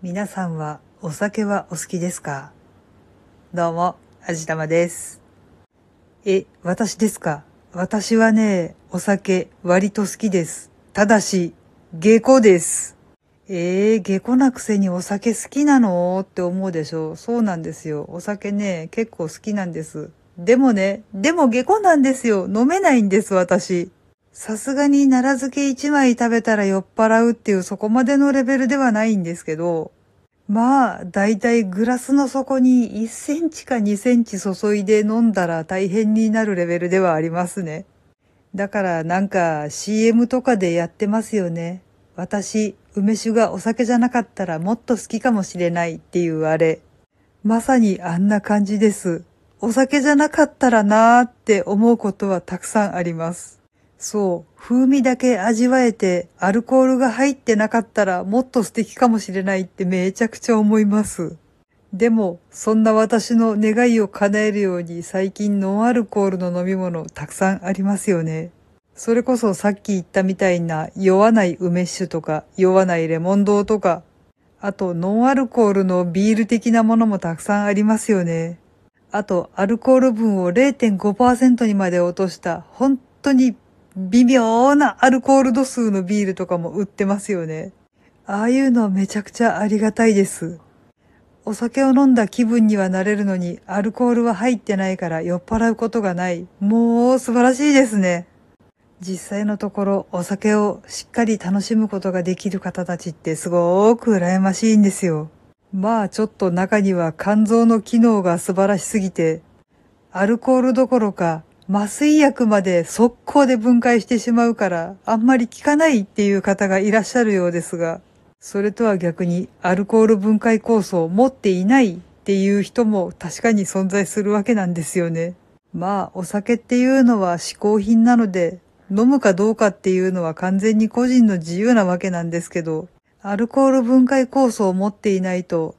皆さんはお酒はお好きですか？どうも、あじたまです。え、私ですか？私はね、お酒割と好きです。ただし、下戸です。えー、下戸なくせにお酒好きなの？って思うでしょ？そうなんですよ。お酒ね、結構好きなんです。でもね、でも下戸なんですよ。飲めないんです、私。さすがに奈良漬け一枚食べたら酔っ払うっていうそこまでのレベルではないんですけど、まあ、だいたいグラスの底に1センチか2センチ注いで飲んだら大変になるレベルではありますね。だからなんか CM とかでやってますよね。私、梅酒がお酒じゃなかったらもっと好きかもしれないっていうあれ。まさにあんな感じです。お酒じゃなかったらなーって思うことはたくさんあります。そう、風味だけ味わえて、アルコールが入ってなかったらもっと素敵かもしれないってめちゃくちゃ思います。でも、そんな私の願いを叶えるように最近ノンアルコールの飲み物たくさんありますよね。それこそさっき言ったみたいな酔わない梅酒とか酔わないレモン堂とか、あとノンアルコールのビール的なものもたくさんありますよね。あと、アルコール分を0.5%にまで落とした、本当に微妙なアルコール度数のビールとかも売ってますよね。ああいうのめちゃくちゃありがたいです。お酒を飲んだ気分にはなれるのに、アルコールは入ってないから酔っ払うことがない。もう素晴らしいですね。実際のところ、お酒をしっかり楽しむことができる方たちってすごーく羨ましいんですよ。まあちょっと中には肝臓の機能が素晴らしすぎて、アルコールどころか麻酔薬まで速攻で分解してしまうからあんまり効かないっていう方がいらっしゃるようですが、それとは逆にアルコール分解酵素を持っていないっていう人も確かに存在するわけなんですよね。まあお酒っていうのは嗜好品なので飲むかどうかっていうのは完全に個人の自由なわけなんですけど、アルコール分解酵素を持っていないと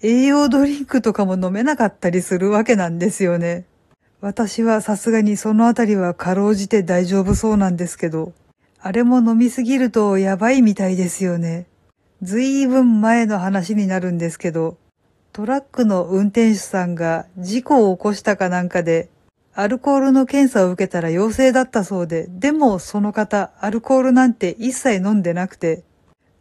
栄養ドリンクとかも飲めなかったりするわけなんですよね。私はさすがにそのあたりはかろうじて大丈夫そうなんですけど、あれも飲みすぎるとやばいみたいですよね。ずいぶん前の話になるんですけど、トラックの運転手さんが事故を起こしたかなんかで、アルコールの検査を受けたら陽性だったそうで、でもその方、アルコールなんて一切飲んでなくて、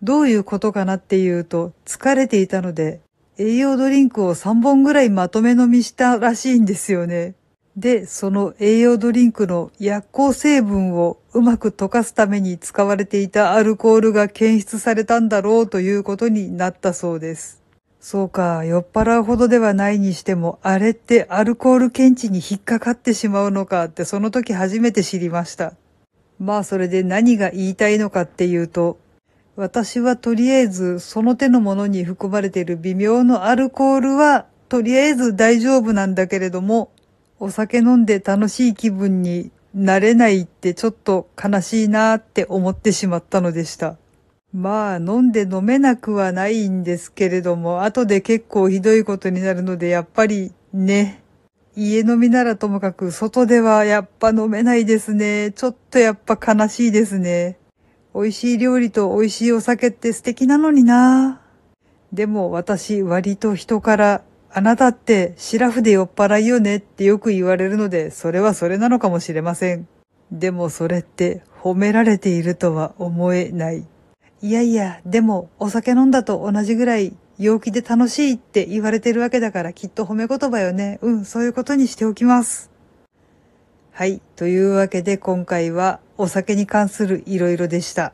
どういうことかなっていうと、疲れていたので、栄養ドリンクを3本ぐらいまとめ飲みしたらしいんですよね。で、その栄養ドリンクの薬効成分をうまく溶かすために使われていたアルコールが検出されたんだろうということになったそうです。そうか、酔っ払うほどではないにしても、あれってアルコール検知に引っかかってしまうのかってその時初めて知りました。まあそれで何が言いたいのかっていうと、私はとりあえずその手のものに含まれている微妙のアルコールはとりあえず大丈夫なんだけれども、お酒飲んで楽しい気分になれないってちょっと悲しいなって思ってしまったのでした。まあ飲んで飲めなくはないんですけれども、後で結構ひどいことになるのでやっぱりね、家飲みならともかく外ではやっぱ飲めないですね。ちょっとやっぱ悲しいですね。美味しい料理と美味しいお酒って素敵なのにな。でも私割と人からあなたってシラフで酔っ払いよねってよく言われるので、それはそれなのかもしれません。でもそれって褒められているとは思えない。いやいや、でもお酒飲んだと同じぐらい陽気で楽しいって言われてるわけだからきっと褒め言葉よね。うん、そういうことにしておきます。はい。というわけで今回はお酒に関するいろいろでした。